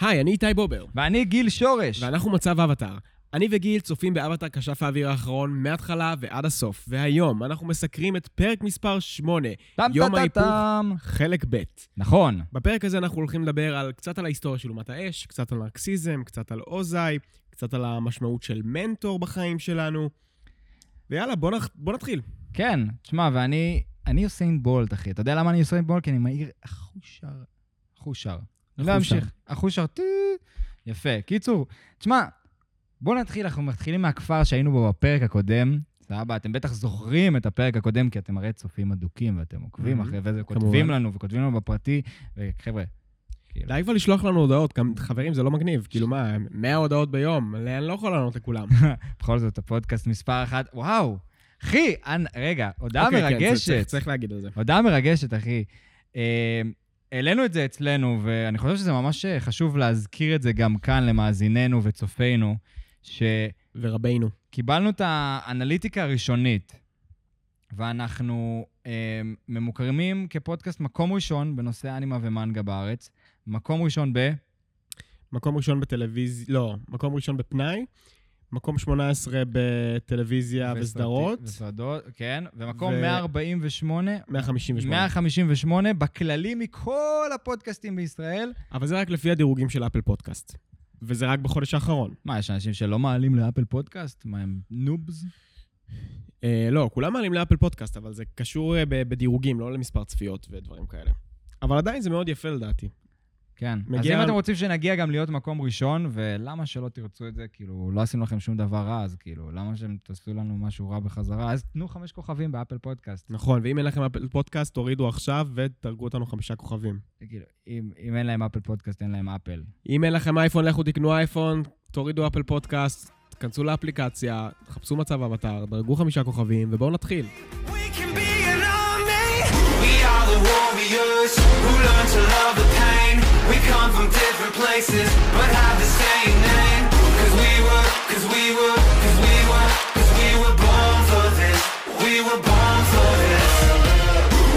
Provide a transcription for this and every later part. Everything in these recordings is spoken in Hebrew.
היי, אני איתי בובר, ואני גיל שורש. ואנחנו מצב אבטאר. אני וגיל צופים באבטאר כשף האוויר האחרון מההתחלה ועד הסוף, והיום אנחנו מסקרים את פרק מספר 8, טם יום טם ההיפוך. טם. חלק ב'. נכון. בפרק הזה אנחנו הולכים לדבר על, קצת על ההיסטוריה של אומת האש, קצת על נרקסיזם, קצת על אוזאי, קצת על המשמעות של מנטור בחיים שלנו. ויאללה, בוא, נח... בוא נתחיל. כן, תשמע, ואני אני יוסיין בולט, אחי. אתה יודע למה אני יוסיין בולט? כי אני מהיר אחושר. אחושר. אמשיך. אחושר, טי. יפה. קיצור, תשמע, בואו נתחיל, אנחנו מתחילים מהכפר שהיינו בו בפרק הקודם. סבבה, אתם בטח זוכרים את הפרק הקודם, כי אתם הרי צופים אדוקים ואתם עוקבים Mhm, אחרי זה. כותבים לנו וכותבים לנו בפרטי, וחבר'ה, כאילו, די כבר לשלוח לנו הודעות, גם חברים, זה לא מגניב. כאילו מה, 100 הודעות ביום, אני לא יכול לענות לכולם. בכל זאת, הפודקאסט מספר אחת, וואו, אחי, רגע, הודעה אוקיי, כן, מרגשת. צריך- צריך להגיד על זה. הודעה מרגשת, אחי. אה, העלינו את זה אצלנו, ואני חושב שזה ממש חשוב להזכיר את זה גם כאן למאזיננו וצופינו, שקיבלנו ורבינו. את האנליטיקה הראשונית, ואנחנו אה, ממוקרמים כפודקאסט מקום ראשון בנושא אנימה ומנגה בארץ. מקום ראשון ב... מקום ראשון בטלוויזיה, לא, מקום ראשון בפנאי, מקום 18 בטלוויזיה וסדרות, וסדרות, כן. ומקום ו- 148, 158. 158 בכללי מכל הפודקאסטים בישראל. אבל זה רק לפי הדירוגים של אפל פודקאסט. וזה רק בחודש האחרון. מה, יש אנשים שלא מעלים לאפל פודקאסט? מה, הם נובס? אה, לא, כולם מעלים לאפל פודקאסט, אבל זה קשור אה, בדירוגים, לא למספר צפיות ודברים כאלה. אבל עדיין זה מאוד יפה לדעתי. כן. אז אם אתם רוצים שנגיע גם להיות מקום ראשון, ולמה שלא תרצו את זה? כאילו, לא עשינו לכם שום דבר רע, אז כאילו, למה שהם תעשו לנו משהו רע בחזרה? אז תנו חמש כוכבים באפל פודקאסט. נכון, ואם אין לכם אפל פודקאסט, תורידו עכשיו ותדרגו אותנו חמישה כוכבים. כאילו, אם, אם אין להם אפל פודקאסט, אין להם אפל. אם אין לכם אייפון, לכו תקנו אייפון, תורידו אפל פודקאסט, תכנסו לאפליקציה, תחפשו מצב אבטר, דרגו חמישה כוכבים, ובואו נתחיל. We can be an army. We are the warriors who learn to love places, but have the same name. Cause we were, cause we were, cause we were, cause we were born for this. We were born for this.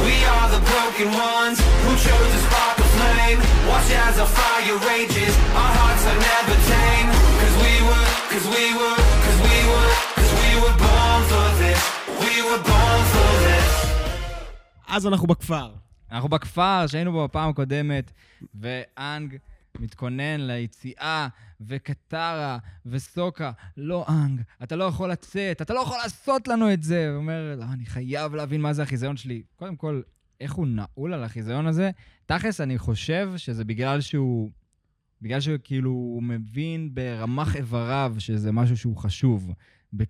We are the broken ones who chose to spark a flame. Watch as our fire rages, our hearts are never tame. Cause we were, cause we were, cause we were, cause we were born for this. We were born for this. אז אנחנו בכפר. אנחנו בכפר שהיינו בו בפעם הקודמת, ואנג מתכונן ליציאה, וקטרה, וסוקה, לא אנג, אתה לא יכול לצאת, אתה לא יכול לעשות לנו את זה. הוא אומר, לא, אני חייב להבין מה זה החיזיון שלי. קודם כל, איך הוא נעול על החיזיון הזה? תכלס, אני חושב שזה בגלל שהוא... בגלל שכאילו הוא מבין ברמ"ח איבריו שזה משהו שהוא חשוב.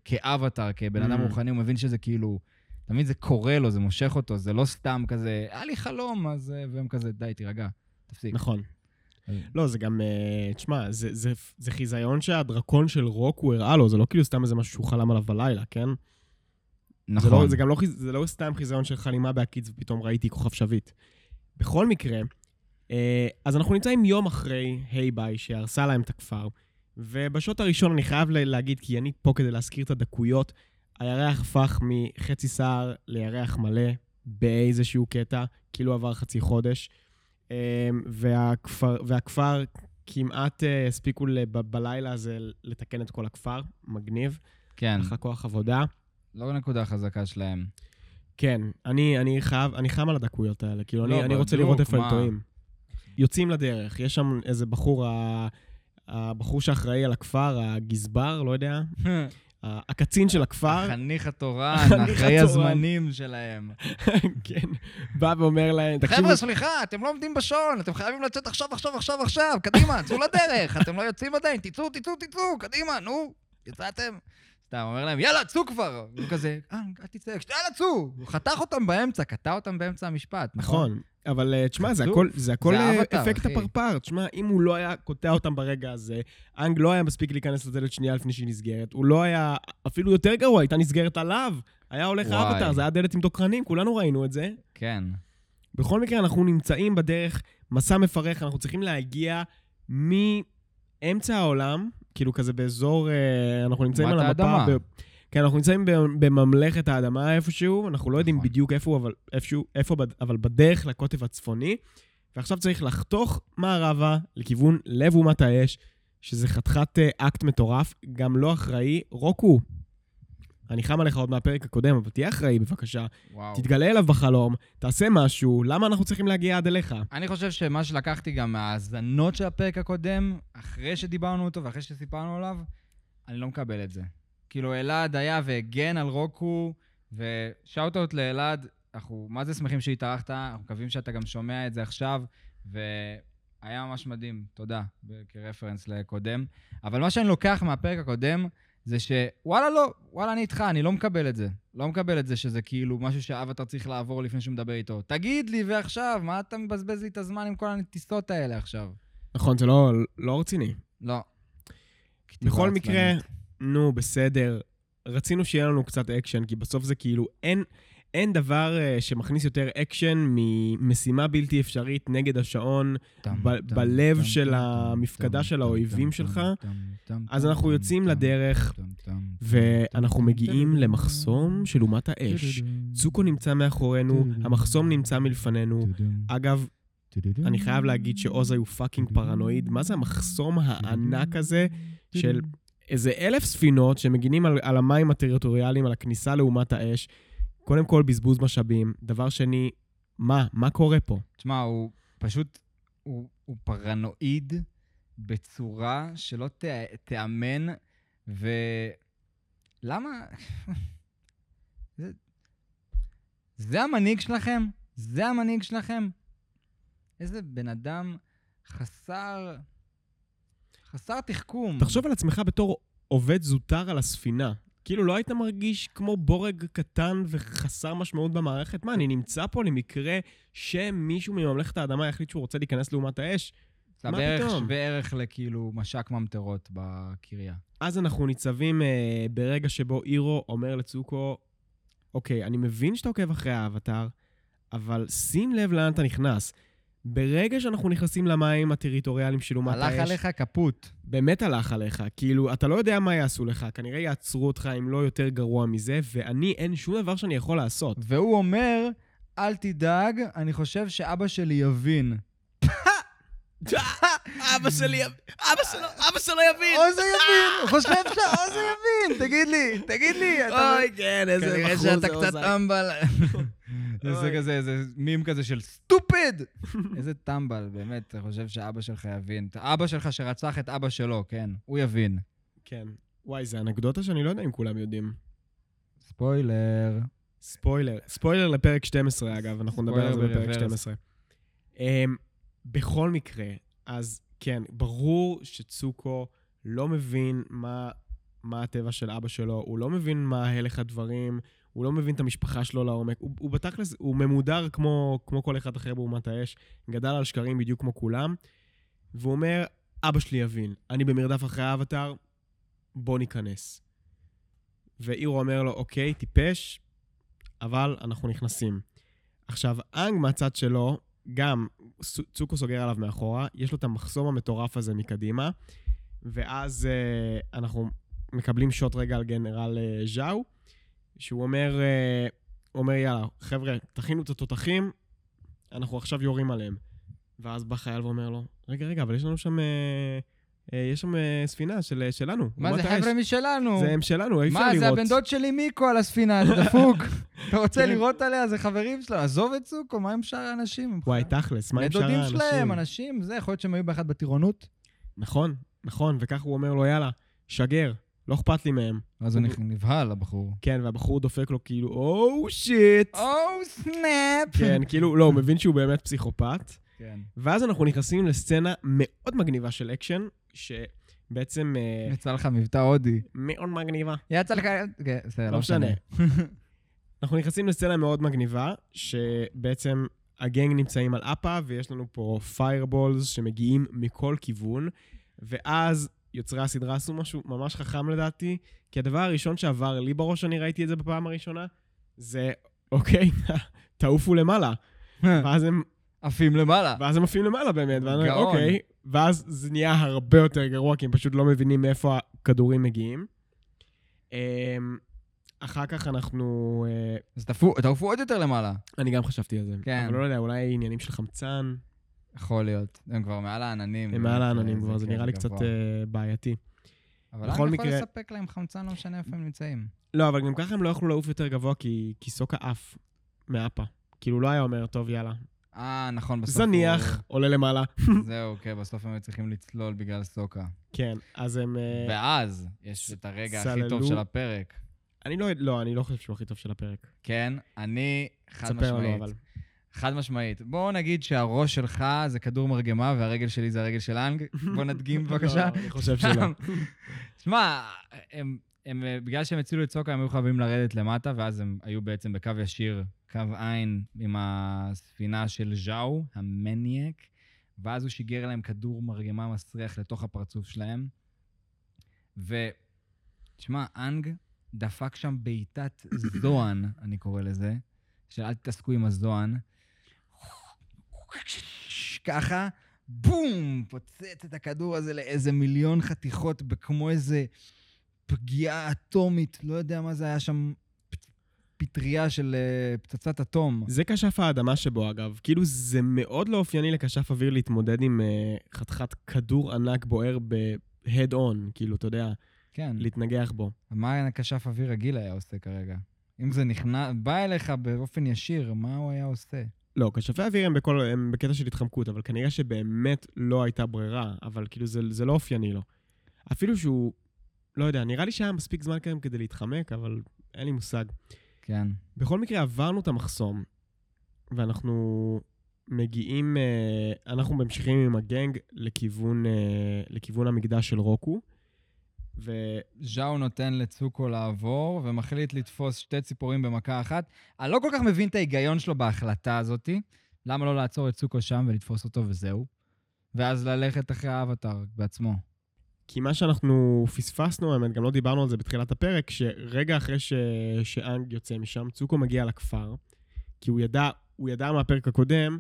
כאבטר, כבן אדם Mm. רוחני, הוא מבין שזה כאילו... אתה מבין? זה קורה לו, זה מושך אותו, זה לא סתם כזה, היה לי חלום, אז... אה, והם כזה, די, תירגע, תפסיק. נכון. אז- לא, זה גם, אה, תשמע, זה, חיזיון שהדרקון של רוק הוא הראה לו, זה לא כאילו סתם איזה משהו שהוא חלם עליו בלילה, כן? זה, נכון. לא, זה גם לא, זה לא סתם חיזיון של חלימה בהקיץ ופתאום ראיתי כוכב שביט. בכל מקרה, אה, אז אנחנו נמצאים יום אחרי היי ביי שהרסה להם את הכפר, ובשוט הראשון אני חייב להגיד, כי אני פה כדי להזכיר את הדקויות, הירח הפך מחצי שיער לירח מלא באיזשהו קטע, כאילו עבר חצי חודש, והכפר, והכפר כמעט אה, הספיקו ב- בלילה הזה לתקן את כל הכפר, מגניב, כן, אחלה כוח עבודה. לא נקודה חזקה שלהם. כן, אני, אני חייב, אני חם על הדקויות האלה. כאילו, לא, אני, אני רוצה לראות איפה הם? טועים. יוצאים לדרך, יש שם איזה בחור, הבחור שאחראי על הכפר, הגזבר, לא יודע, הקצין של הכפר, חניך התורן, אחראי התורן. הזמנים שלהם. כן, בא ואומר להם, תקשיבו, חבר'ה, סליחה, אתם לא עומדים בשעון, אתם חייבים לצאת עכשיו, עכשיו, עכשיו, עכשיו, קדימה, צאו לדרך, אתם לא יוצאים עדיין, תצאו, תצאו, תצאו, קדימה, נו, יצאתם. סתם, אומר להם, יאללה, צאו כבר. הוא כזה, אה, אל תצא, יאללה, צאו. הוא חתך אותם באמצע, קטע אותם באמצע המשפט, נכון? נכון, אבל אה, תשמע, זה. הכל, זה הכל זה אה, אפקט אחי. הפרפר. תשמע, אם הוא לא היה קוטע אותם ברגע הזה, אנג לא היה מספיק להיכנס לדלת שנייה לפני שהיא נסגרת, הוא לא היה, אפילו יותר גרוע, הייתה נסגרת עליו. היה הולך. האבטר, זה היה דלת עם דוקרנים, כולנו ראינו את זה. כן. בכל מקרה, אנחנו נמצאים בדרך, מסע מפרך, אנחנו צריכים להגיע מאמצע העולם, כאילו כזה באזור, אה, אנחנו נמצאים על המפה... האדמה. ב... כן, אנחנו נמצאים בממלכת האדמה איפשהו, אנחנו לא יודעים נכון. בדיוק איפה אבל איפשהו, איפה, אבל בדרך לקוטב הצפוני, ועכשיו צריך לחתוך מערבה לכיוון לב אומת האש, שזה חתיכת אה, אקט מטורף, גם לא אחראי. רוקו, אני חם עליך עוד מהפרק הקודם, אבל תהיה אחראי בבקשה. וואו. תתגלה אליו בחלום, תעשה משהו, למה אנחנו צריכים להגיע עד אליך? אני חושב שמה שלקחתי גם מההאזנות של הפרק הקודם, אחרי שדיברנו אותו ואחרי שסיפרנו עליו, אני לא מקבל את זה. כאילו, אלעד היה והגן על רוקו, ושאוט-אוט לאלעד, אנחנו מה זה שמחים שהתארחת, אנחנו מקווים שאתה גם שומע את זה עכשיו, והיה ממש מדהים, תודה, כרפרנס לקודם. אבל מה שאני לוקח מהפרק הקודם, זה שוואלה לא, וואלה אני איתך, אני לא מקבל את זה. לא מקבל את זה שזה כאילו משהו שאבטר צריך לעבור לפני שהוא מדבר איתו. תגיד לי, ועכשיו, מה אתה מבזבז לי את הזמן עם כל הטיסות האלה עכשיו? נכון, זה לא, לא רציני. לא. בכל מקרה. נו, בסדר. רצינו שיהיה לנו קצת אקשן, כי בסוף זה כאילו, אין, אין דבר uh, שמכניס יותר אקשן ממשימה בלתי אפשרית נגד השעון. ב- בלב של המפקדה של האויבים שלך. אז אנחנו יוצאים לדרך, ואנחנו מגיעים למחסום של אומת האש. צוקו נמצא מאחורינו, המחסום נמצא מלפנינו. אגב, אני חייב להגיד שעוז הוא fucking פרנואיד. מה זה המחסום הענק הזה של איזה אלף ספינות שמגינים על, על המים הטריטוריאליים, על הכניסה לאומת האש? קודם כל, בזבוז משאבים. דבר שני, מה? מה קורה פה? תשמע, הוא פשוט, הוא, הוא פרנואיד בצורה שלא ת, תיאמן, ולמה? זה, זה המנהיג שלכם? זה המנהיג שלכם? איזה בן אדם חסר... חסר תחכום. תחשוב על עצמך בתור עובד זוטר על הספינה. כאילו, לא היית מרגיש כמו בורג קטן וחסר משמעות במערכת? מה, אני נמצא פה למקרה שמישהו מממלכת האדמה יחליט שהוא רוצה להיכנס לאומת האש? זה מה בערך פתאום? שווה ערך לכאילו מש"ק ממטרות בקריה. אז אנחנו ניצבים אה, ברגע שבו אירו אומר לצוקו, אוקיי, אני מבין שאתה עוקב אחרי האבטאר, אבל שים לב לאן אתה נכנס. ברגע שאנחנו נכנסים למים הטריטוריאליים של אומת הלך האש, עליך כפות. באמת הלך עליך. כאילו, אתה לא יודע מה יעשו לך, כנראה יעצרו אותך אם לא יותר גרוע מזה, ואני, אין שום דבר שאני יכול לעשות. והוא אומר, אל תדאג, אני חושב שאבא שלי יבין. אבא שלי, אבא שלו, אבא שלו יבין! עוזר יבין! הוא חושב שעוזר יבין! תגיד לי, תגיד לי. אוי, כן, איזה כנראה בחור שאתה זה קצת עוזר. זה. כזה, איזה מים כזה של סטופד! איזה טמבל, באמת, אתה חושב שאבא שלך יבין. אבא שלך שרצח את אבא שלו, כן, הוא יבין. כן. וואי, זה אנקדוטה שאני לא יודע אם כולם יודעים. ספוילר. ספוילר. ספוילר לפרק 12, אגב, אנחנו נדבר על זה בפרק ברוורס. 12. Um, בכל מקרה, אז כן, ברור שצוקו לא מבין מה, מה הטבע של אבא שלו, הוא לא מבין מה הלך הדברים, הוא לא מבין את המשפחה שלו לעומק. הוא, הוא בתכלס, הוא ממודר כמו, כמו כל אחד אחר באומת האש, גדל על שקרים בדיוק כמו כולם, והוא אומר, אבא שלי יבין, אני במרדף אחרי האבטאר, בוא ניכנס. ואירו אומר לו, אוקיי, טיפש, אבל אנחנו נכנסים. עכשיו, אנג מהצד שלו, גם צוקו סוגר עליו מאחורה, יש לו את המחסום המטורף הזה מקדימה, ואז uh, אנחנו מקבלים שוט רגע על גנרל uh, ז'או, שהוא אומר, הוא אומר, יאללה, חבר'ה, תכינו את התותחים, אנחנו עכשיו יורים עליהם. ואז בא חייל ואומר לו, רגע, רגע, אבל יש לנו שם, uh, uh, יש שם ספינה של, שלנו. מה זה האש." חבר'ה משלנו? זה הם שלנו, אי אפשר מה, לראות. זה הבן דוד שלי מיקו על הספינה, זה דפוק. אתה רוצה כן. לראות עליה, זה חברים שלו. עזוב את סוכו, מה עם שאר האנשים? וואי, תכלס, מה עם שאר האנשים? דודים שלהם, אנשים, זה, יכול להיות שהם היו באחד בטירונות. נכון, נכון, וככה הוא אומר לו, יאללה, שגר, לא אכפת לי מהם. אז הוא נבהל, הבחור. כן, והבחור דופק לו כאילו, oh shit. או snap! כן, כאילו, לא, הוא מבין שהוא באמת פסיכופת. כן. ואז אנחנו נכנסים לסצנה מאוד מגניבה של אקשן, שבעצם אה, יצא לך מבטא הודי. מאוד מגניבה. יצא לך... כן, בסדר, לא משנה. אנחנו נכנסים לסצנה מאוד מגניבה, שבעצם הגנג נמצאים על אפה, ויש לנו פה פיירבולס שמגיעים מכל כיוון, ואז יוצרי הסדרה עשו משהו ממש חכם לדעתי, כי הדבר הראשון שעבר לי בראש, אני ראיתי את זה בפעם הראשונה, זה, אוקיי, תעופו למעלה. ואז הם, עפים למעלה. ואז הם עפים למעלה באמת, ואני אומר. אוקיי, ואז זה נהיה הרבה יותר גרוע, כי הם פשוט לא מבינים מאיפה הכדורים מגיעים. אמ, אחר כך אנחנו... אה, אז תעופו עוד יותר למעלה. אני גם חשבתי על זה. כן. אבל לא יודע, אולי עניינים של חמצן. יכול להיות. הם כבר מעל העננים. הם מעל באמת, העננים אה, כבר, זה כיף נראה לי קצת. אה, בעייתי. אבל בכל אני יכול מקרה- לספק להם חמצן, לא משנה איפה הם נמצאים. לא, אבל גם ככה הם לא יכלו לעוף יותר גבוה, כי כי סוקה עף מאפה. כאילו, לא היה אומר, טוב, יאללה. אה, נכון, בסוף זניח, עולה למעלה. הוא... זהו, כן, בסוף הם היו צריכים לצלול בגלל סוקה. כן, אז הם... אה, ואז יש את הרגע הכי טוב סללו. של הפרק. אני לא, לא, אני לא חושב שהוא הכי טוב של הפרק. כן, אני חד תספר לנו, משמעית. אבל. חד משמעית. בואו נגיד שהראש שלך זה כדור מרגמה והרגל שלי זה הרגל של אנג. בוא נדגים בבקשה. לא, אני חושב שלא. שמע, הם, הם, אה, בגלל שהם הצילו את סוקה, הם היו חייבים לרדת למטה, ואז הם היו בעצם בקו ישיר, קו עין, עם הספינה של ז'או, המניאק, ואז הוא שיגר להם כדור מרגמה מסריח לתוך הפרצוף שלהם. ותשמע, אנג דפק שם בעיטת זוהן, אני קורא לזה, של אל תתעסקו עם הזוהן. ככה, בום! פוצץ את הכדור הזה לאיזה מיליון חתיכות, כמו איזה פגיעה אטומית, לא יודע מה זה היה שם, פטריה של אה, פצצת אטום. זה כשף האדמה שבו, אגב. כאילו, זה מאוד לא אופייני לכשף אוויר להתמודד עם אה, חתיכת כדור ענק בוער ב-head on, כאילו, אתה יודע, כן, להתנגח בו. מה כשף אוויר רגיל היה עושה כרגע? אם זה נכנס, בא אליך באופן ישיר, מה הוא היה עושה? לא, כשפי אוויר הם, בכל, הם בקטע של התחמקות, אבל כנראה שבאמת לא הייתה ברירה, אבל כאילו זה, זה לא אופייני לו. אפילו שהוא, לא יודע, נראה לי שהיה מספיק זמן כאן כדי להתחמק, אבל אין לי מושג. כן. בכל מקרה, עברנו את המחסום, ואנחנו מגיעים, אה, אנחנו ממשיכים עם הגנג לכיוון, אה, לכיוון המקדש של רוקו, ו... ז'או נותן לצוקו לעבור, ומחליט לתפוס שתי ציפורים במכה אחת. אני לא כל כך מבין את ההיגיון שלו בהחלטה הזאתי. למה לא לעצור את צוקו שם ולתפוס אותו וזהו? ואז ללכת אחרי האבטר בעצמו. כי מה שאנחנו פספסנו, האמת, גם לא דיברנו על זה בתחילת הפרק, שרגע אחרי ש... שאנג יוצא משם, צוקו מגיע לכפר, כי הוא ידע, הוא ידע מהפרק הקודם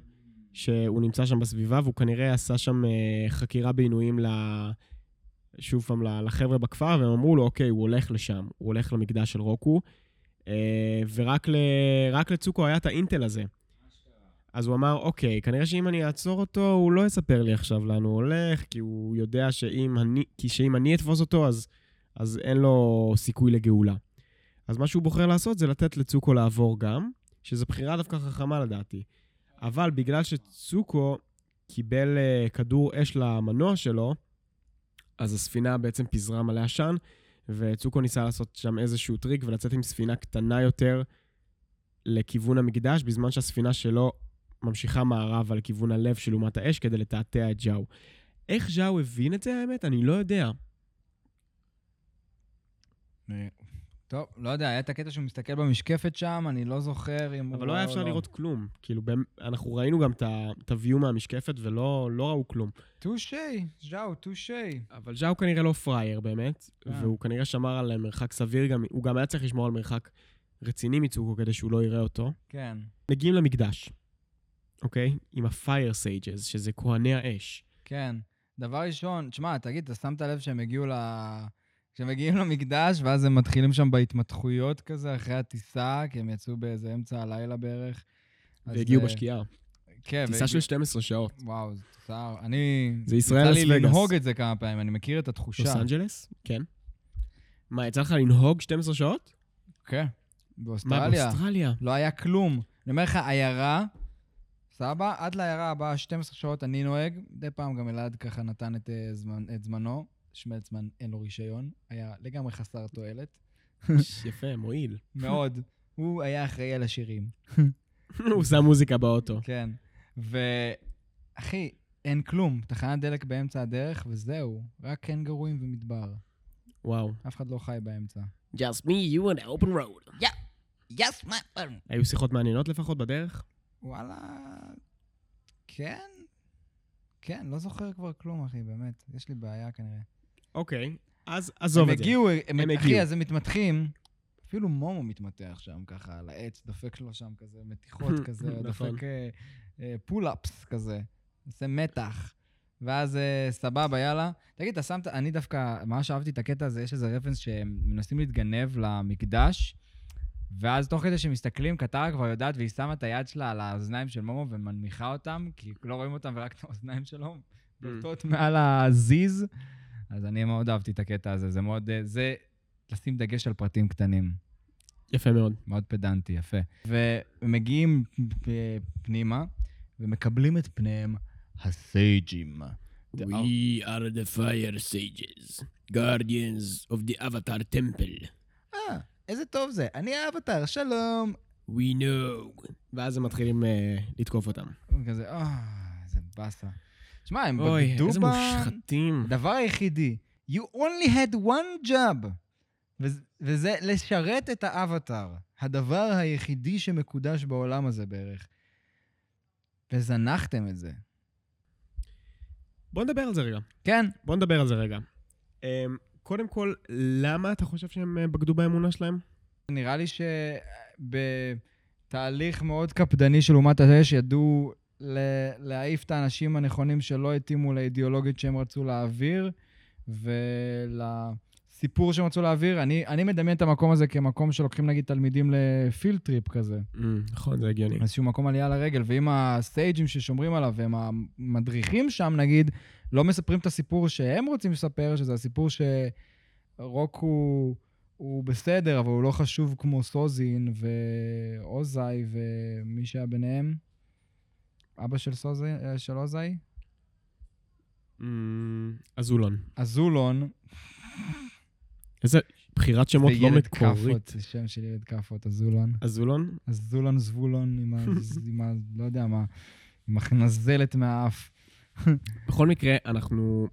שהוא נמצא שם בסביבה, והוא כנראה עשה שם אה, חקירה בעינויים ל... שוב פעם, לחבר'ה בכפר, והם אמרו לו, אוקיי, הוא הולך לשם, הוא הולך למקדש של רוקו, אה, ורק ל... לצוקו היה את האינטל הזה. אז הוא אמר, אוקיי, כנראה שאם אני אעצור אותו, הוא לא יספר לי עכשיו לאן הוא הולך, כי הוא יודע שאם אני, כי שאם אני אתפוס אותו, אז, אז אין לו סיכוי לגאולה. אז מה שהוא בוחר לעשות זה לתת לצוקו לעבור גם, שזו בחירה דווקא חכמה לדעתי. אבל בגלל שצוקו קיבל uh, כדור אש למנוע שלו, אז הספינה בעצם פיזרה מלא עשן, וצוקו ניסה לעשות שם איזשהו טריק ולצאת עם ספינה קטנה יותר לכיוון המקדש, בזמן שהספינה שלו ממשיכה מערבה לכיוון הלב של אומת האש כדי לתעתע את ז'או. איך ז'או הבין את זה, האמת? אני לא יודע. טוב, לא יודע, היה את הקטע שהוא מסתכל במשקפת שם, אני לא זוכר אם הוא... אבל לא היה אפשר לראות כלום. כאילו, אנחנו ראינו גם את ה- את ה-view מהמשקפת ולא לא ראו כלום. טושי, ז'או, טושי. אבל ז'או כנראה לא פראייר באמת, כן. והוא כנראה שמר על מרחק סביר גם, הוא גם היה צריך לשמור על מרחק רציני מצוקו כדי שהוא לא יראה אותו. כן. מגיעים למקדש, אוקיי? עם ה-fire sages, שזה כהני האש. כן. דבר ראשון, תשמע, תגיד, אתה שמת לב שהם הגיעו ל... כשהם מגיעים למקדש, ואז הם מתחילים שם בהתמתחויות כזה, אחרי הטיסה, כי הם יצאו באיזה אמצע הלילה בערך. והגיעו אה, בשקיעה. כן. טיסה של 12 שעות. וואו, זו טיסה... אני... זה ישראל יצא לס לי. לנהוג את זה כמה פעמים, אני מכיר את התחושה. לוס אנג'לס? כן. מה, יצא לך לנהוג 12 שעות? כן. מה, באוסטרליה. באוסטרליה? לא היה כלום. אני אומר לך, עיירה, סבא, עד לעיירה הבאה 12 שעות אני נוהג, מדי פעם גם אלעד ככה נתן את, אה, זמן, את זמנו. שמלצמן אין לו רישיון, היה לגמרי חסר תועלת. יפה, מועיל. מאוד. הוא היה אחראי על השירים. הוא שם מוזיקה באוטו. כן. ואחי, אין כלום. תחנת דלק באמצע הדרך, וזהו. רק קנגרואים ומדבר. וואו. אף אחד לא חי באמצע. Just me, you and open road. יס, מה? היו שיחות מעניינות לפחות בדרך? וואלה... כן? כן, לא זוכר כבר כלום, אחי, באמת. יש לי בעיה כנראה. אוקיי, אז עזוב הם את זה. הגיעו, הם, הם אחי, הגיעו. אז הם מתמתחים. אפילו מומו מתמתח שם ככה על העץ, דופק לו שם כזה מתיחות כזה, נכון. דופק אה, אה, pull-ups כזה, עושה מתח. ואז אה, סבבה, יאללה. תגיד, אתה שמת, אני דווקא, ממש אהבתי את הקטע הזה, יש איזה רפרנס שהם מנסים להתגנב למקדש, ואז תוך כדי שמסתכלים, קטרה כבר יודעת, והיא שמה את היד שלה על האוזניים של מומו ומנמיכה אותם, כי לא רואים אותם ורק את האוזניים שלו בולטות מעל הזיז. אז אני מאוד אהבתי את הקטע הזה, זה מאוד... אה, זה לשים דגש על פרטים קטנים. יפה מאוד. מאוד פדנטי, יפה. ומגיעים פנימה, ומקבלים את פניהם הסייג'ים. We are the fire sages, guardians of the avatar temple. אה, איזה טוב זה. אני האבטר, שלום. We know. ואז הם מתחילים uh, לתקוף אותם. כזה, אה, איזה באסה. שמע, הם אוי, בגדו איזה ב... מושחתים. הדבר היחידי, you only had one job, וזה, וזה לשרת את האבטר. הדבר היחידי שמקודש בעולם הזה בערך. וזנחתם את זה. בוא נדבר על זה רגע. כן, בוא נדבר על זה רגע. Um, קודם כל, למה אתה חושב שהם uh, בגדו באמונה שלהם? נראה לי שבתהליך מאוד קפדני של אומת האש ידעו להעיף את האנשים הנכונים שלא התאימו לאידיאולוגית שהם רצו להעביר, ולסיפור שהם רצו להעביר. אני, אני מדמיין את המקום הזה כמקום שלוקחים נגיד תלמידים ל field trip כזה. Mm, נכון, זה הגיוני. איזשהו מקום עלייה לרגל, ואם ה sage-ים ששומרים עליו והם המדריכים שם, נגיד, לא מספרים את הסיפור שהם רוצים לספר, שזה הסיפור שרוקו, הוא בסדר, אבל הוא לא חשוב כמו סוזין ואוזאי ומי שהיה ביניהם. אבא של, סוזי, של אוזאי? Mm, אזולון. אזולון. איזה בחירת שמות זה לא ילד כאפות, מקורית. זה שם של ילד כאפות, אזולון. אזולון? אזולון זבולון עם ה... עם ה... לא יודע מה, עם החנזלת מהאף. בכל מקרה, אנחנו...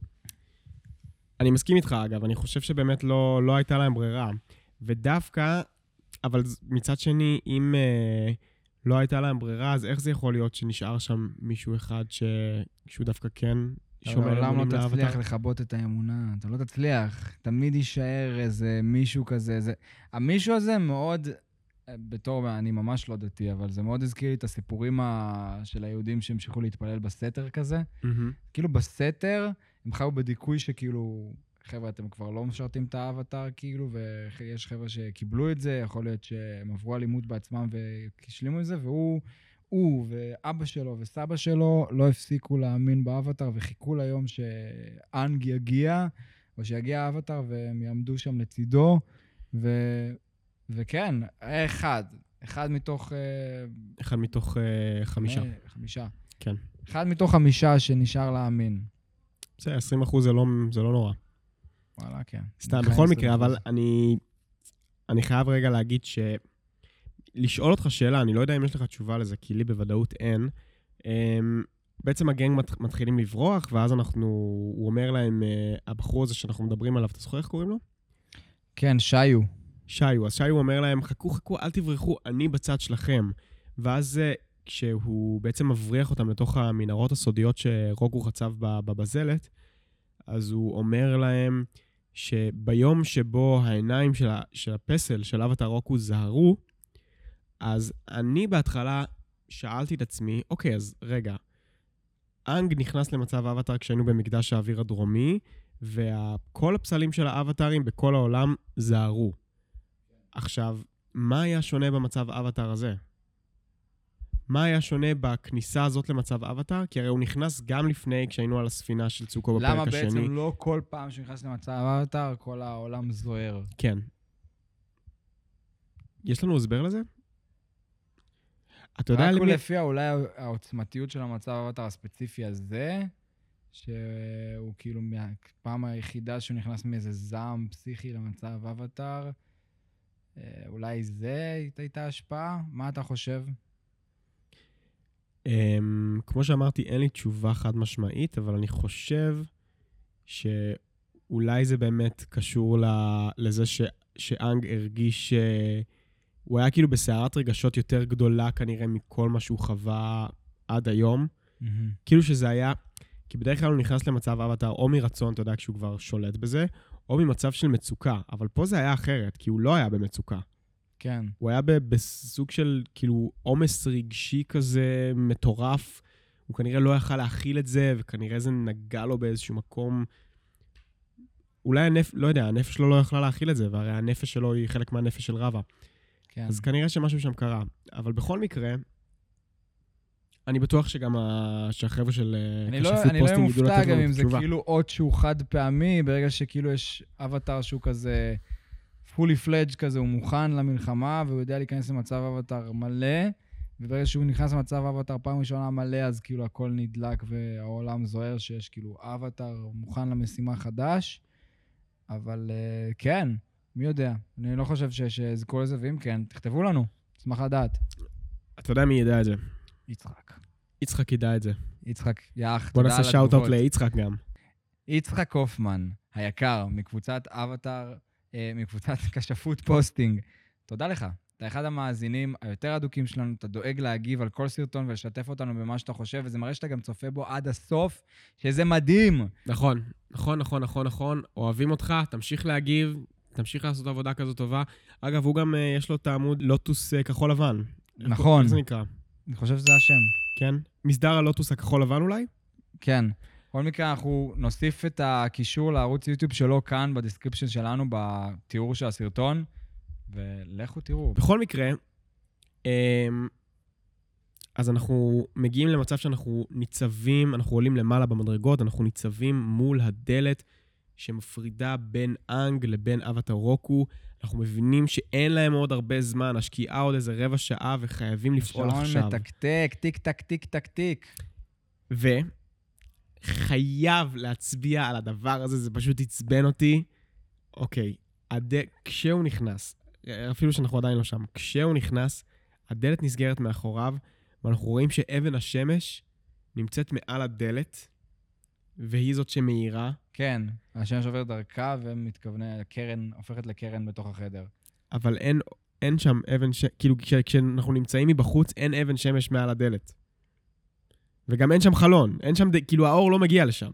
אני מסכים איתך, אגב, אני חושב שבאמת לא, לא הייתה להם ברירה. ודווקא, אבל מצד שני, אם אה, לא הייתה להם ברירה, אז איך זה יכול להיות שנשאר שם מישהו אחד ש... שהוא דווקא כן שומר לעולם אמונים לא תצליח? לכבות את האמונה, אתה לא תצליח. תמיד יישאר איזה מישהו כזה. זה... המישהו הזה מאוד, בתור, אני ממש לא דתי, אבל זה מאוד הזכיר לי את הסיפורים ה... של היהודים שהמשיכו להתפלל בסתר כזה. מהמם. כאילו בסתר, הם חיו בדיכוי שכאילו, חבר'ה, אתם כבר לא משרתים את האבטר, כאילו, ויש חבר'ה שקיבלו את זה, יכול להיות שהם עברו אלימות בעצמם והשלימו את זה, והוא, הוא ואבא שלו וסבא שלו לא הפסיקו להאמין באבטר וחיכו ליום שאנג יגיע, או שיגיע האבטר והם יעמדו שם לצידו, ו... וכן, אחד, אחד מתוך... אה, אחד מתוך אה, חמישה. אה, חמישה. כן. אחד מתוך חמישה שנשאר להאמין. בסדר, 20 אחוז זה לא, זה לא נורא. וואלה, כן. סתם, בכל 20%. מקרה, אבל אני, אני חייב רגע להגיד ש... לשאול אותך שאלה, אני לא יודע אם יש לך תשובה לזה, כי לי בוודאות אין. אמ, בעצם הגנג מת, מתחילים לברוח, ואז אנחנו, הוא אומר להם, אה, הבחור הזה שאנחנו מדברים עליו, אתה זוכר איך קוראים לו? כן, שיו. שיו. אז שיו אומר להם, חכו, חכו, אל תברחו, אני בצד שלכם. ואז אה, כשהוא בעצם מבריח אותם לתוך המנהרות הסודיות שרוגו חצב בבזלת, אז הוא אומר להם שביום שבו העיניים של, ה- של הפסל, של אבטר רוקו, זהרו, אז אני בהתחלה שאלתי את עצמי, אוקיי, אז רגע, אנג נכנס למצב האבטר כשהיינו במקדש האוויר הדרומי, וכל הפסלים של האבטרים בכל העולם זהרו. עכשיו, מה היה שונה במצב אבטר הזה? מה היה שונה בכניסה הזאת למצב אבטר? כי הרי הוא נכנס גם לפני, כשהיינו על הספינה של צוקו בפרק למה השני. בעצם לא כל פעם שהוא נכנס למצב האבטר, כל העולם זוהר? כן. יש לנו הסבר לזה? אתה יודע רק למי... לפי אולי העוצמתיות של המצב האבטר הספציפי הזה, שהוא כאילו מהפעם היחידה שהוא נכנס מאיזה זעם פסיכי למצב אבטר, אה, אולי זה הייתה השפעה? מה אתה חושב? Um, כמו שאמרתי, אין לי תשובה חד משמעית, אבל אני חושב שאולי זה באמת קשור ל... לזה ש... שאנג הרגיש שהוא היה כאילו בסערת רגשות יותר גדולה כנראה מכל מה שהוא חווה עד היום. כאילו שזה היה... כי בדרך כלל הוא נכנס למצב אבטר או מרצון, אתה יודע, כשהוא כבר שולט בזה, או ממצב של מצוקה. אבל פה זה היה אחרת, כי הוא לא היה במצוקה. כן. הוא היה בסוג של כאילו עומס רגשי כזה מטורף. הוא כנראה לא יכל להכיל את זה, וכנראה זה נגע לו באיזשהו מקום. אולי הנפש, לא יודע, הנפש שלו לא יכלה להכיל את זה, והרי הנפש שלו היא חלק מהנפש של רבא. כן. אז כנראה שמשהו שם קרה. אבל בכל מקרה, אני בטוח שגם ה... שהחבר'ה של אה, אני לא, אני לא פוסטינג ידעו מופתע גם אם זה. כאילו אות שהוא חד פעמי, ברגע שכאילו יש אבטאר שהוא כזה fully fledged כזה, הוא מוכן למלחמה, והוא יודע להיכנס למצב אבטאר מלא, וברגע שהוא נכנס למצב אבטאר פעם ראשונה מלא, אז כאילו הכל נדלק והעולם זוהר שיש כאילו אבטאר מוכן למשימה חדש. אבל uh, כן, מי יודע. אני לא חושב ש- שיזכו לזה, ואם כן, תכתבו לנו, אשמח לדעת. אתה יודע מי ידע את זה? יצחק. יצחק ידע את זה. יצחק, יאח, בוא תודה על נעשה shout-out התגובות. ליצחק גם. יצחק הופמן, היקר, מקבוצת אבטאר, מקבוצת כשפות posting. תודה לך. אתה אחד המאזינים היותר אדוקים שלנו, אתה דואג להגיב על כל סרטון ולשתף אותנו במה שאתה חושב, וזה מראה שאתה גם צופה בו עד הסוף, שזה מדהים. נכון, נכון, נכון, נכון, נכון. אוהבים אותך, תמשיך להגיב, תמשיך לעשות עבודה כזו טובה. אגב, הוא גם, אה, יש לו את העמוד לוטוס אה, כחול לבן. נכון. איך זה נקרא? אני חושב שזה השם. כן? מסדר הלוטוס הכחול לבן אולי? כן. בכל מקרה, אנחנו נוסיף את הקישור לערוץ יוטיוב שלו כאן ב description שלנו, בתיאור של הסרטון, ולכו תראו. בכל מקרה, אמ, אז אנחנו מגיעים למצב שאנחנו ניצבים, אנחנו עולים למעלה במדרגות, אנחנו ניצבים מול הדלת שמפרידה בין אנג לבין אבטר רוקו. אנחנו מבינים שאין להם עוד הרבה זמן, השקיעה עוד איזה רבע שעה וחייבים לפעול עכשיו. שעון מתקתק, טיק טק טיק טק טיק. וחייב להצביע על הדבר הזה, זה פשוט עצבן אותי. אוקיי, הד... כשהוא נכנס, אפילו שאנחנו עדיין לא שם, כשהוא נכנס, הדלת נסגרת מאחוריו, ואנחנו רואים שאבן השמש נמצאת מעל הדלת, והיא זאת שמאירה, כן, השמש עובר דרכה ומתכוונה, קרן, הופכת לקרן בתוך החדר. אבל אין, אין שם אבן ש... כאילו, כש... כשאנחנו נמצאים מבחוץ, אין אבן שמש מעל הדלת. וגם אין שם חלון, אין שם. כאילו, האור לא מגיע לשם.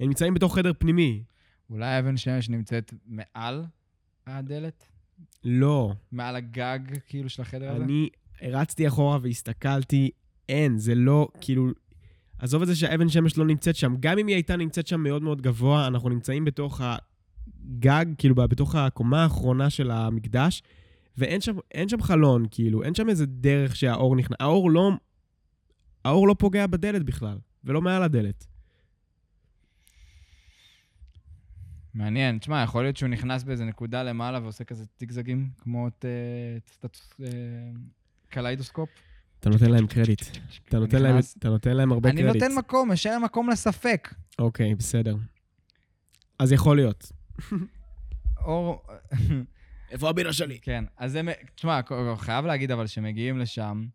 הם נמצאים בתוך חדר פנימי. אולי אבן שמש נמצאת מעל הדלת? לא. מעל הגג, כאילו, של החדר הזה? אני רצתי אחורה והסתכלתי, אין, זה לא, כאילו... עזוב את זה שהאבן שמש לא נמצאת שם. גם אם היא הייתה נמצאת שם מאוד מאוד גבוה, אנחנו נמצאים בתוך הגג, כאילו, בתוך הקומה האחרונה של המקדש, ואין שם, שם חלון, כאילו, אין שם איזה דרך שהאור נכנס. האור לא... האור לא פוגע בדלת בכלל, ולא מעל הדלת. מעניין. תשמע, יכול להיות שהוא נכנס באיזה נקודה למעלה ועושה כזה זיגזגים, כמו את אה, סטטוס... אה, קליידוסקופ. אתה נותן להם קרדיט. אתה נותן להם, נכנס. אתה נותן להם הרבה אני קרדיט. נותן מקום, משאר מקום לספק. אוקיי, בסדר. אז יכול להיות. אור... איפה הבירה שלי? כן, אז זה... תשמע, חייב להגיד אבל שמגיעים לשם,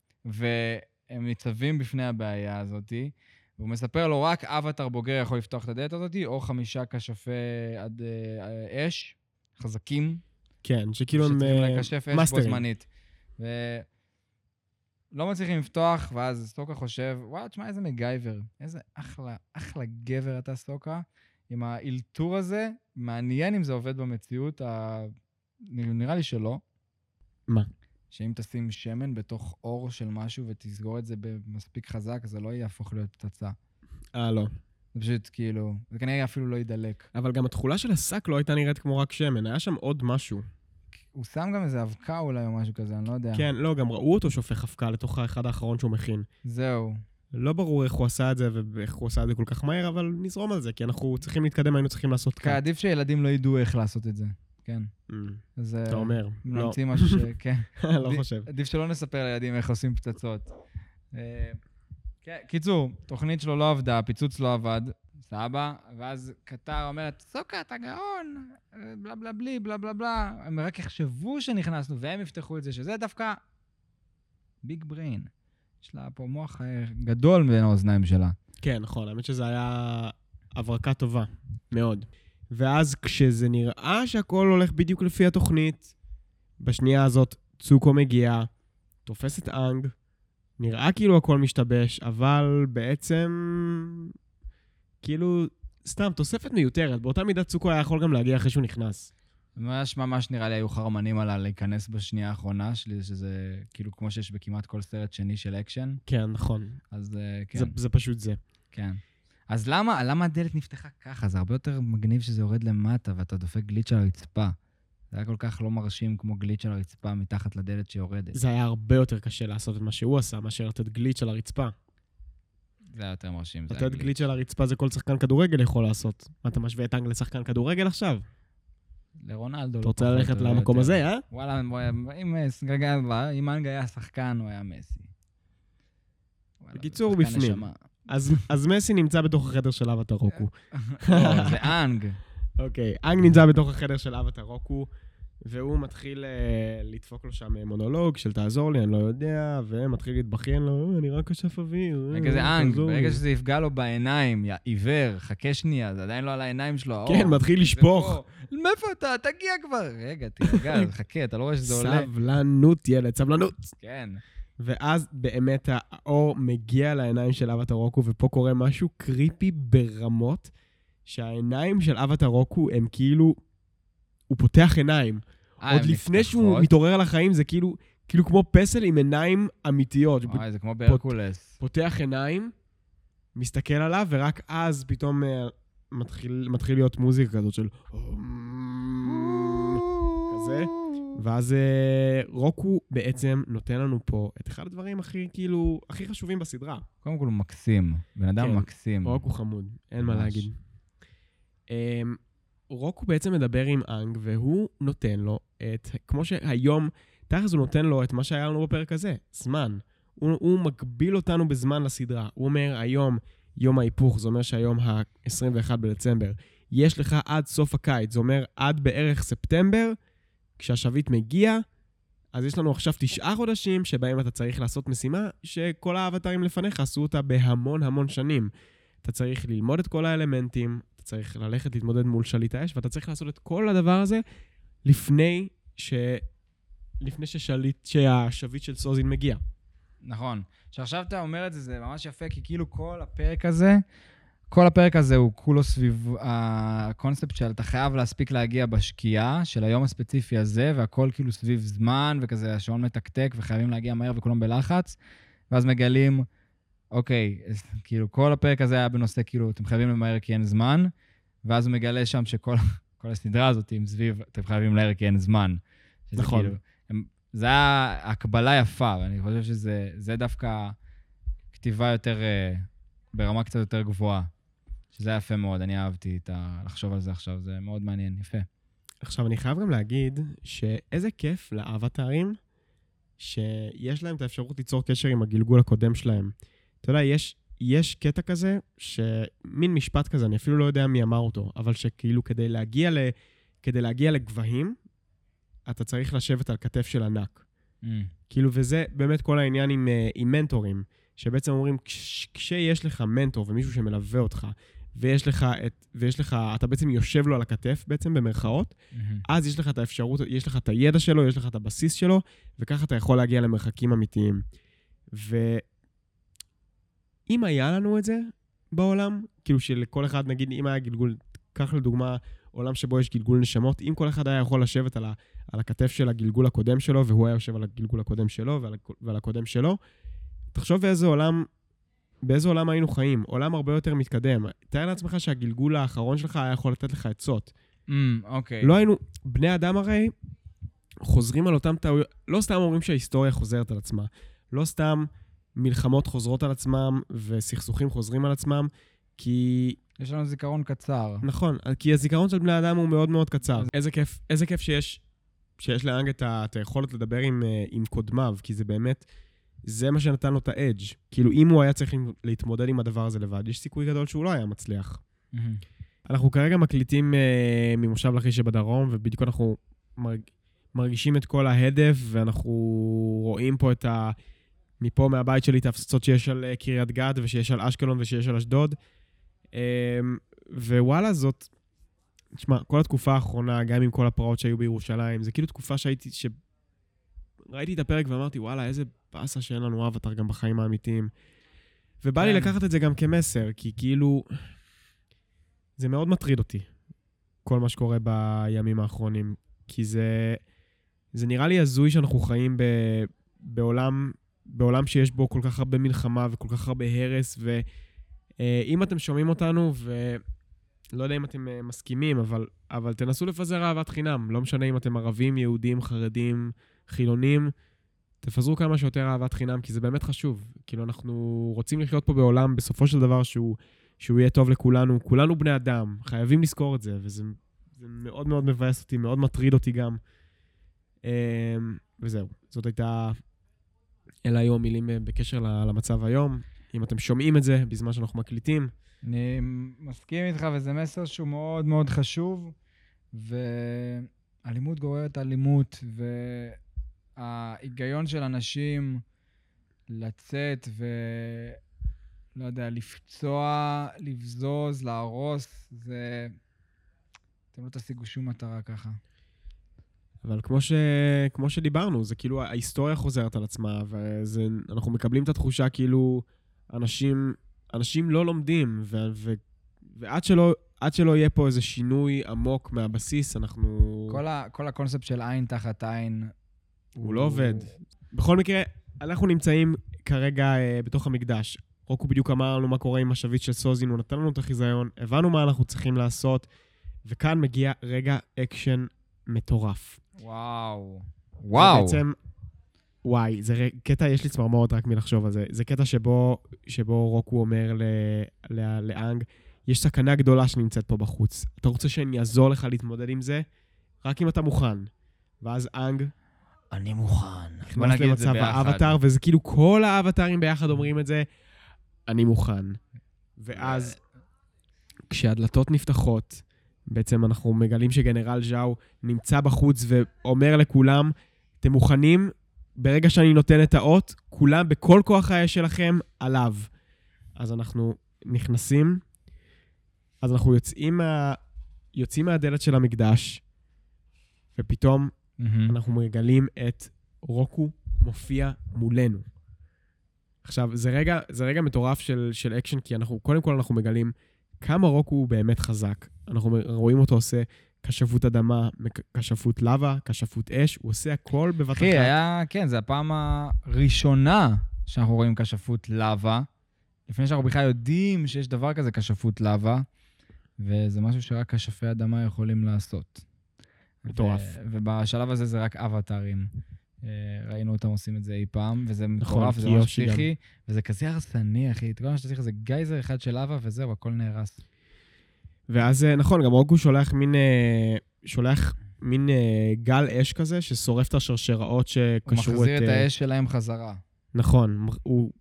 והם ניצבים בפני הבעיה הזאתי, והוא מספר לו, רק אבטר בוגר יכול לפתוח את הדלת הזאתי, או חמישה כשפי עד אה, אש, חזקים, כן, שכאילו הם שצריכים אה, אש בו מאסטרים. זמנית. ולא מצליחים לפתוח, ואז סטוקה חושב, וואלה, תשמע, איזה מגייבר. איזה אחלה, אחלה גבר אתה, סטוקה. עם האלתור הזה, מעניין אם זה עובד במציאות, ה... נראה לי שלא. מה? שאם תשים שמן בתוך אור של משהו ותסגור את זה במספיק חזק, זה לא יהפוך להיות פצצה. אה, לא. זה פשוט כאילו, זה כנראה אפילו לא יידלק. אבל גם התכולה של השק לא הייתה נראית כמו רק שמן, היה שם עוד משהו. הוא שם גם איזה אבקה אולי או משהו כזה, אני לא יודע. כן, לא, גם ראו אותו שופך אבקה לתוך האחד האחרון שהוא מכין. זהו. לא ברור איך הוא עשה את זה ואיך הוא עשה את זה כל כך מהר, אבל נזרום על זה, כי אנחנו צריכים להתקדם, היינו צריכים לעשות כאן. עדיף שילדים לא ידעו איך לעשות את זה. כן. אז... אתה אה, אומר. לא, נמציא משהו ש... כן. לא חושב. עדיף שלא נספר לילדים איך עושים פצצות. אה, כן, קיצור, תוכנית שלו לא עבדה, הפיצוץ לא עבד, סבא, ואז קטר אומרת, סוקה, אתה גאון, בלה בלה בלי, בלה בלה בלה. הם רק יחשבו שנכנסנו, והם יפתחו את זה, שזה דווקא ביג בריין. יש לה פה מוח אה, גדול בין האוזניים שלה. כן, נכון, האמת שזה היה הברקה טובה, מאוד. ואז כשזה נראה שהכל הולך בדיוק לפי התוכנית, בשנייה הזאת צוקו מגיע, תופס את אנג, נראה כאילו הכל משתבש, אבל בעצם, כאילו, סתם, תוספת מיותרת. באותה מידה צוקו היה יכול גם להגיע אחרי שהוא נכנס. ממש ממש נראה לי היו חרמנים על להיכנס בשנייה האחרונה שלי, שזה כאילו כמו שיש בכמעט כל סרט שני של אקשן. כן, נכון. אז אה, כן. זה, זה פשוט זה. כן. אז למה, למה הדלת נפתחה ככה? זה הרבה יותר מגניב שזה יורד למטה ואתה דופק גליץ' על הרצפה. זה היה כל כך לא מרשים כמו גליץ' על הרצפה מתחת לדלת שיורדת. זה היה הרבה יותר קשה לעשות את מה שהוא עשה, מאשר לתת גליץ' על הרצפה. זה היה יותר מרשים. לתת גליץ' על הרצפה זה כל שחקן כדורגל יכול לעשות. מה, אתה משווה את אנג לשחקן כדורגל עכשיו? לרונלדו. אתה רוצה ללכת למקום. הזה, אה? וואלה, אם אנג היה שחקן, הוא היה מסי. בקיצור, בפנים. אז, מסי נמצא בתוך החדר של אבטר רוקו. לא, זה אנג. אוקיי, אנג נמצא בתוך החדר של אבטר רוקו, והוא מתחיל אה, לדפוק לו שם אה, מונולוג של תעזור לי, אני לא יודע, ומתחיל להתבכיין לו, "אה, אני רק אשף אוויר. רגע, זה אנג, תעזור לי." ברגע שזה יפגע לו בעיניים, יא עיוור, חכה שנייה, זה עדיין לא על העיניים שלו, האור. כן, מתחיל לשפוך. פה. מאיפה אתה? תגיע כבר. רגע, תירגע, חכה, אתה לא רואה שזה עולה? סבלנות, ילד, סבלנות. כן. ואז באמת האור מגיע לעיניים של אבטר רוקו, ופה קורה משהו creepy ברמות, שהעיניים של אבטר רוקו הם כאילו... הוא פותח עיניים. אה, עוד לפני שהוא נפתחות? מתעורר לחיים, זה כאילו, כאילו כמו פסל עם עיניים אמיתיות. וואי, זה כמו בהרקולס. פותח עיניים, מסתכל עליו, ורק אז פתאום אה, מתחיל, מתחיל להיות מוזיקה כזאת של... כזה. ואז אה, רוקו בעצם נותן לנו פה את אחד הדברים הכי, כאילו, הכי חשובים בסדרה. קודם כל הוא מקסים. בן אדם כן. מקסים. רוקו חמוד, אין מה ממש. להגיד. אמ, רוקו בעצם מדבר עם אנג, והוא נותן לו את, כמו שהיום, תכלס הוא נותן לו את מה שהיה לנו בפרק הזה, זמן. הוא, הוא מגביל אותנו בזמן לסדרה. הוא אומר, היום יום ההיפוך, זה אומר שהיום ה-21 בדצמבר. יש לך עד סוף הקיץ, זה אומר עד בערך ספטמבר, כשהשביט מגיע, אז יש לנו עכשיו תשעה חודשים שבהם אתה צריך לעשות משימה שכל האבטרים לפניך עשו אותה בהמון המון שנים. אתה צריך ללמוד את כל האלמנטים, אתה צריך ללכת להתמודד מול שליט האש, ואתה צריך לעשות את כל הדבר הזה לפני ש... לפני ששליט, שהשביט של סוזין מגיע. נכון. שעכשיו אתה אומר את זה, זה ממש יפה, כי כאילו כל הפרק הזה, כל הפרק הזה הוא כולו סביב הקונספט של אתה חייב להספיק להגיע בשקיעה של היום הספציפי הזה, והכל כאילו סביב זמן, וכזה השעון מתקתק, וחייבים להגיע מהר וכולם בלחץ, ואז מגלים, אוקיי, אז כאילו כל הפרק הזה היה בנושא כאילו, אתם חייבים למהר כי אין זמן, ואז הוא מגלה שם שכל כל הסדרה הזאת היא סביב, אתם חייבים למהר כי אין זמן. נכון. כאילו, הם, זה היה הקבלה יפה, ואני חושב שזה זה דווקא כתיבה יותר, אה, ברמה קצת יותר גבוהה. שזה היה יפה מאוד, אני אהבתי את ה... לחשוב על זה עכשיו, זה מאוד מעניין, יפה. עכשיו, אני חייב גם להגיד שאיזה כיף לאבטרים שיש להם את האפשרות ליצור קשר עם הגלגול הקודם שלהם. אתה יודע, יש, יש קטע כזה, שמין משפט כזה, אני אפילו לא יודע מי אמר אותו, אבל שכאילו כדי להגיע, ל, כדי להגיע לגבהים, אתה צריך לשבת על כתף של ענק. Mm. כאילו, וזה באמת כל העניין עם, אה, עם מנטורים, שבעצם אומרים, כש, כשיש לך מנטור ומישהו שמלווה אותך, ויש לך את, ויש לך, אתה בעצם יושב לו על הכתף בעצם, במרכאות, מהמם. אז יש לך את האפשרות, יש לך את הידע שלו, יש לך את הבסיס שלו, וככה אתה יכול להגיע למרחקים אמיתיים. ואם היה לנו את זה בעולם, כאילו שלכל אחד, נגיד, אם היה גלגול, קח לדוגמה עולם שבו יש גלגול נשמות, אם כל אחד היה יכול לשבת על, ה, על הכתף של הגלגול הקודם שלו, והוא היה יושב על הגלגול הקודם שלו ועל, ועל הקודם שלו, תחשוב באיזה עולם, באיזה עולם היינו חיים. עולם הרבה יותר מתקדם. תאר לעצמך שהגלגול האחרון שלך היה יכול לתת לך עצות. Mm, אוקיי. לא היינו, בני אדם הרי חוזרים על אותם טעויות, לא סתם אומרים שההיסטוריה חוזרת על עצמה, לא סתם מלחמות חוזרות על עצמם וסכסוכים חוזרים על עצמם, כי, יש לנו זיכרון קצר. נכון, כי הזיכרון של בני אדם הוא מאוד מאוד קצר. איזה כיף, איזה כיף שיש, שיש לאנג את, ה, את היכולת לדבר עם, אה, עם קודמיו, כי זה באמת, זה מה שנתן לו את האדג'. כאילו, אם הוא היה צריך להתמודד עם הדבר הזה לבד, יש סיכוי גדול שהוא לא היה מצליח. מהמם. אנחנו כרגע מקליטים אה, ממושב לכיש שבדרום, ובדיוק אנחנו מרג... מרגישים את כל ההדף, ואנחנו רואים פה את ה... מפה, מהבית שלי, את ההפצצות שיש על אה, קריית גת, ושיש על אשקלון, ושיש על אשדוד. אה, ווואלה, זאת... תשמע, כל התקופה האחרונה, גם עם כל הפרעות שהיו בירושלים, זה כאילו תקופה שהייתי... ש... ראיתי את הפרק ואמרתי, וואלה, איזה באסה שאין לנו אבטר גם בחיים האמיתיים. ובא לי כן. לקחת את זה גם כמסר, כי כאילו... זה מאוד מטריד אותי, כל מה שקורה בימים האחרונים. כי זה, זה נראה לי הזוי שאנחנו חיים ב, בעולם, בעולם שיש בו כל כך הרבה מלחמה וכל כך הרבה הרס, ואם אתם שומעים אותנו לא יודע אם אתם אה, מסכימים, אבל, אבל תנסו לפזר אהבת חינם. לא משנה אם אתם ערבים, יהודים, חרדים, חילונים, תפזרו כמה שיותר אהבת חינם, כי זה באמת חשוב. כאילו, אנחנו רוצים לחיות פה בעולם, בסופו של דבר, שהוא, שהוא יהיה טוב לכולנו. כולנו בני אדם, חייבים לזכור את זה, וזה זה מאוד מאוד מבאס אותי, מאוד מטריד אותי גם. אמ, וזהו, זאת הייתה... אלה היו המילים אה, בקשר למצב היום. אם אתם שומעים את זה בזמן שאנחנו מקליטים, אני מסכים איתך, וזה מסר שהוא מאוד מאוד חשוב, ואלימות גוררת אלימות, וההיגיון של אנשים לצאת ו... לא יודע, לפצוע, לבזוז, להרוס, זה... אתם לא תשיגו שום מטרה ככה. אבל כמו, ש... כמו שדיברנו, זה כאילו ההיסטוריה חוזרת על עצמה, ואנחנו מקבלים את התחושה כאילו אנשים, אנשים לא לומדים, ו... ו... ועד שלא, שלא יהיה פה איזה שינוי עמוק מהבסיס, אנחנו... כל, ה... כל הקונספט של עין תחת עין... הוא לא עובד. בכל מקרה, אנחנו נמצאים כרגע אה, בתוך המקדש. רוקו בדיוק אמר לנו מה קורה עם השביט של סוזין, הוא נתן לנו את החיזיון, הבנו מה אנחנו צריכים לעשות, וכאן מגיע רגע אקשן מטורף. וואו. וואו. בעצם, וואי, זה ר- קטע, יש לי צמרמורת רק מלחשוב על זה. זה קטע שבו, שבו רוקו אומר ל, ל, לאנג, יש סכנה גדולה שנמצאת פה בחוץ. אתה רוצה שאני אעזור לך להתמודד עם זה? רק אם אתה מוכן. ואז אנג אני מוכן. בוא נכנס נגיד את זה למצב ביחד. האבטאר, וזה כאילו כל האבטארים ביחד אומרים את זה, אני מוכן. ואז, כשהדלתות נפתחות, בעצם אנחנו מגלים שגנרל ז'או נמצא בחוץ ואומר לכולם, אתם מוכנים? ברגע שאני נותן את האות, כולם בכל כוח האש שלכם עליו. אז אנחנו נכנסים, אז אנחנו יוצאים, מה, יוצאים מהדלת של המקדש, ופתאום מהמם. אנחנו מגלים את רוקו מופיע מולנו. עכשיו, זה רגע, זה רגע מטורף של, של אקשן, כי אנחנו, קודם כל אנחנו מגלים כמה רוקו הוא באמת חזק. אנחנו רואים אותו עושה כשפות אדמה, כשפות לבה, כשפות אש, הוא עושה הכל בבת אחת. אחי, היה, כן, זו הפעם הראשונה שאנחנו רואים כשפות לבה, לפני שאנחנו בכלל יודעים שיש דבר כזה כשפות לבה, וזה משהו שרק כשפי אדמה יכולים לעשות. מטורף. ובשלב הזה זה רק אבטארים. אה, ראינו אותם עושים את זה אי פעם, וזה מטורף, נכון, כי ממש יושי גם- פסיכי, וזה כזה הרסני, אחי. אתה כל מה שאתה צריך זה גייזר אחד של לבה, וזהו, הכל נהרס. ואז, אה, נכון, גם רוקו שולח מין, אה, שולח מין גל אש כזה, ששורף את השרשראות הוא שקשרו את... מחזיר את האש שלהם חזרה. נכון, הוא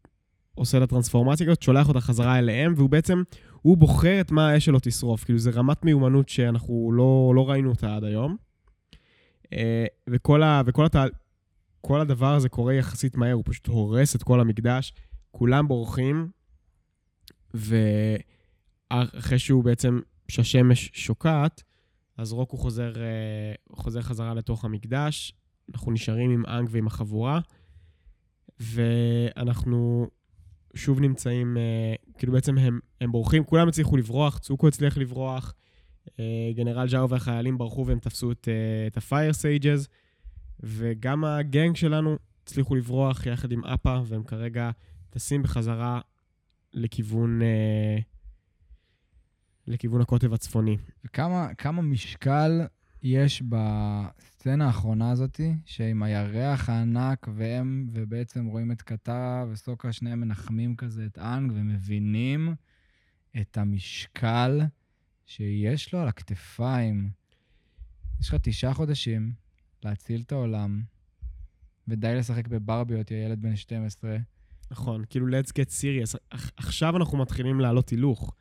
עושה לה טרנספורמציה כזאת, שולח אותה חזרה אליהם, והוא בעצם, הוא בוחר את מה האש שלו תשרוף. כאילו, זו רמת מיומנות שאנחנו לא, לא ראינו אותה עד היום. אה, וכל, ה, וכל התה, כל הדבר הזה קורה יחסית מהר, הוא פשוט הורס את כל המקדש, כולם בורחים, ואחרי שהוא בעצם, שהשמש שוקעת, אז רוקו חוזר, אה, חוזר חזרה לתוך המקדש, אנחנו נשארים עם אנג ועם החבורה. ואנחנו שוב נמצאים, אה, כאילו בעצם הם, הם בורחים, כולם הצליחו לברוח, צוקו הצליח לברוח, גנרל ז'או והחיילים ברחו והם תפסו את, אה, את ה Fire Sages, וגם ה gang שלנו הצליחו לברוח יחד עם אפה, והם כרגע טסים בחזרה לכיוון, אה, לכיוון הקוטב הצפוני. וכמה כמה משקל יש בסצנה האחרונה הזאת, שעם הירח הענק והם, ובעצם רואים את קטרה וסוקה, שניהם מנחמים כזה את אנג ומבינים את המשקל שיש לו על הכתפיים. יש לך תשעה חודשים להציל את העולם, ודי לשחק בברביות, יא ילד בן 12. נכון, כאילו let's get serious. עכ- עכשיו אנחנו מתחילים לעלות הילוך.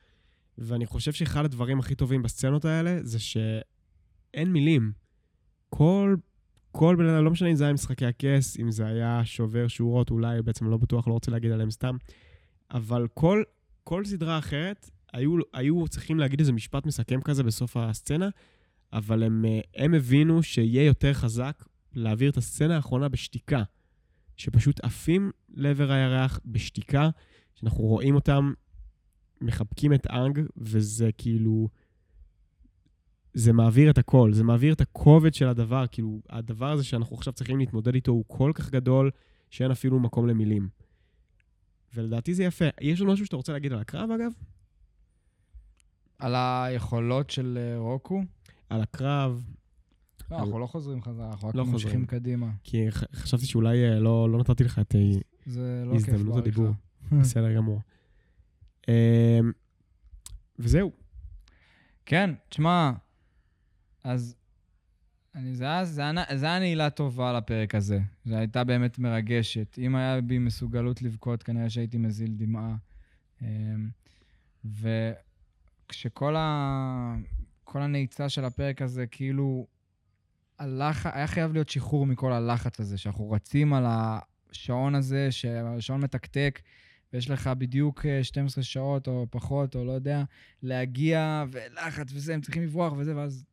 ואני חושב שאחד הדברים הכי טובים בסצנות האלה זה שאין מילים. כל, כל בן אדם, לא משנה אם זה היה משחקי הכס, אם זה היה שובר שורות, אולי בעצם לא בטוח, לא רוצה להגיד עליהם סתם, אבל כל, כל סדרה אחרת, היו, היו צריכים להגיד איזה משפט מסכם כזה בסוף הסצנה, אבל הם, אה, הם הבינו שיהיה יותר חזק להעביר את הסצנה האחרונה בשתיקה. שפשוט עפים לעבר הירח בשתיקה, שאנחנו רואים אותם מחבקים את אנג, וזה כאילו... זה מעביר את הכל, זה מעביר את הכובד של הדבר, כאילו, הדבר הזה שאנחנו עכשיו צריכים להתמודד איתו הוא כל כך גדול, שאין אפילו מקום למילים. ולדעתי זה יפה. יש עוד משהו שאתה רוצה להגיד על הקרב, אגב? על היכולות של אה, רוקו? על הקרב, לא, על- אנחנו לא חוזרים חזרה, אנחנו רק לא ממשיכים. קדימה. כי חשבתי שאולי אה, לא לא נתתי לך את ה- זה לא הזדמנות. הדיבור. בסדר גמור. אמ, וזהו. כן, תשמע, אז אני, זה, היה, זה, היה, זה היה נעילה טובה לפרק הזה. זו הייתה באמת מרגשת. אם היה בי מסוגלות לבכות, כנראה שהייתי מזיל דמעה. אמ, וכשכל ה... כל הנעיצה של הפרק הזה, כאילו, הלח... היה חייב להיות שחרור מכל הלחץ הזה, שאנחנו רצים על השעון הזה, שהשעון מתקתק, ויש לך בדיוק אה, 12 שעות או פחות, או לא יודע, להגיע, ולחץ וזה, הם צריכים לברוח וזה, ואז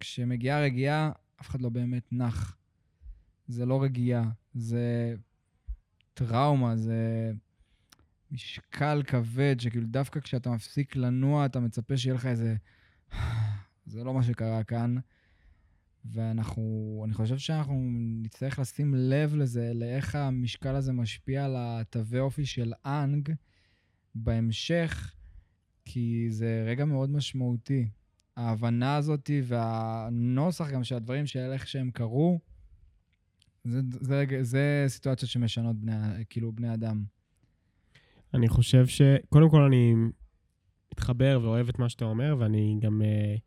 כשמגיעה רגיעה, אף אחד לא באמת נח. זה לא רגיעה, זה טראומה, זה משקל כבד, שכאילו דווקא כשאתה מפסיק לנוע, אתה מצפה שיהיה לך איזה... זה לא מה שקרה כאן. ואנחנו, אני חושב שאנחנו נצטרך לשים לב לזה, לאיך המשקל הזה משפיע על התווי אופי של אנג בהמשך, כי זה רגע מאוד משמעותי. ההבנה הזאת והנוסח גם של הדברים, של איך שהם קרו, זה, זה, רגע- זה סיטואציות שמשנות בני, כאילו בני אדם. אני חושב ש... קודם כל, אני מתחבר ואוהב את מה שאתה אומר, ואני גם uh,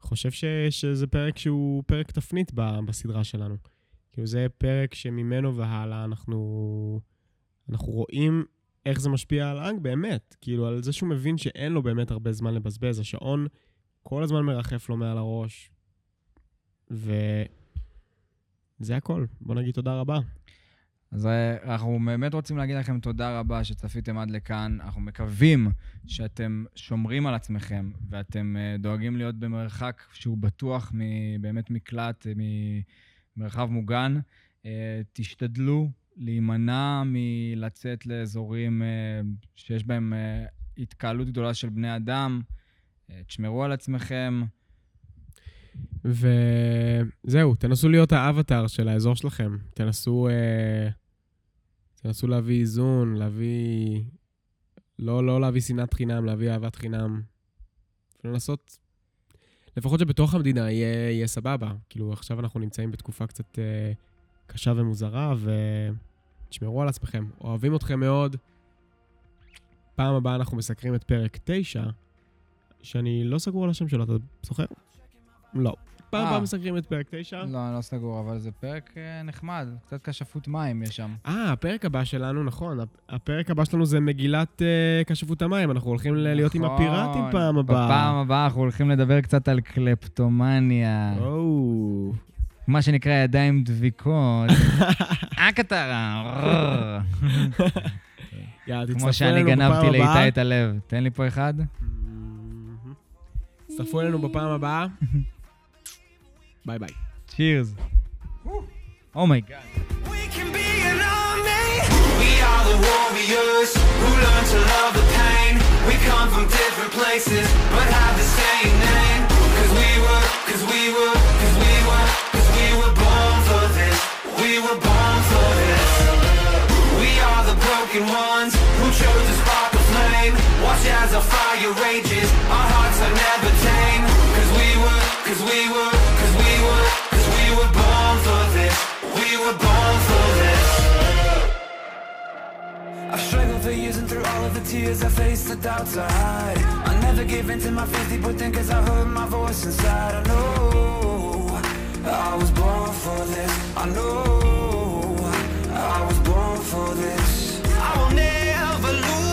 חושב ש... שזה פרק שהוא פרק תפנית ב... בסדרה שלנו. כאילו, זה פרק שממנו והלאה אנחנו, אנחנו רואים איך זה משפיע על אנג באמת. כאילו, על זה שהוא מבין שאין לו באמת הרבה זמן לבזבז. השעון כל הזמן מרחף לו מעל הראש, וזה הכל. בוא נגיד תודה רבה. אז אה, אנחנו באמת רוצים להגיד לכם תודה רבה שצפיתם עד לכאן. אנחנו מקווים שאתם שומרים על עצמכם ואתם אה, דואגים להיות במרחק שהוא בטוח באמת מקלט, אה, ממרחב מוגן. תשתדלו להימנע מלצאת לאזורים שיש בהם התקהלות גדולה של בני אדם. תשמרו על עצמכם. וזהו, תנסו להיות האבטר של האזור שלכם. תנסו, אה, תנסו להביא איזון, להביא... לא, לא להביא שנאת חינם, להביא אהבת חינם. ולנסות, לפחות שבתוך המדינה יהיה, יהיה סבבה. כאילו, עכשיו אנחנו נמצאים בתקופה קצת אה, קשה ומוזרה, ותשמרו על עצמכם. אוהבים אתכם מאוד. פעם הבאה אנחנו מסקרים את פרק 9, שאני לא סגור על השם שלו, אתה זוכר? לא. פעם אה. הבאה מסקרים את פרק 9. לא, אני לא סגור, אבל זה פרק אה, נחמד. קצת כשפות מים יש שם. אה, הפרק הבא שלנו, נכון. הפ- הפרק הבא שלנו זה מגילת אה, כשפות המים. אנחנו הולכים להיות עם נכון. הפיראטים פעם הבאה. בפעם הבאה אנחנו הולכים לדבר קצת על קלפטומניה. מה שנקרא ידיים דביקות. אה, קטרה. יאללה, תצטרפו כמו שאני גנבתי. לאיתי את הלב. תן לי פה אחד. תצטרפו אלינו בפעם הבאה. Bye bye. Cheers. Woo. Oh my God. We can be an army. We are the warriors who learn to love the pain. We come from different places, but have the same name. Cause we were, cause we were, cause we were, cause we were born for this. We were born for this. We are the broken ones who chose to spark a flame. Watch as our fire rages. Were born for this. I've struggled for years and through all of the tears I faced the doubts I hide. I never gave in to my fears deep within cause I heard my voice inside. I know I was born for this. I know I was born for this. I will never lose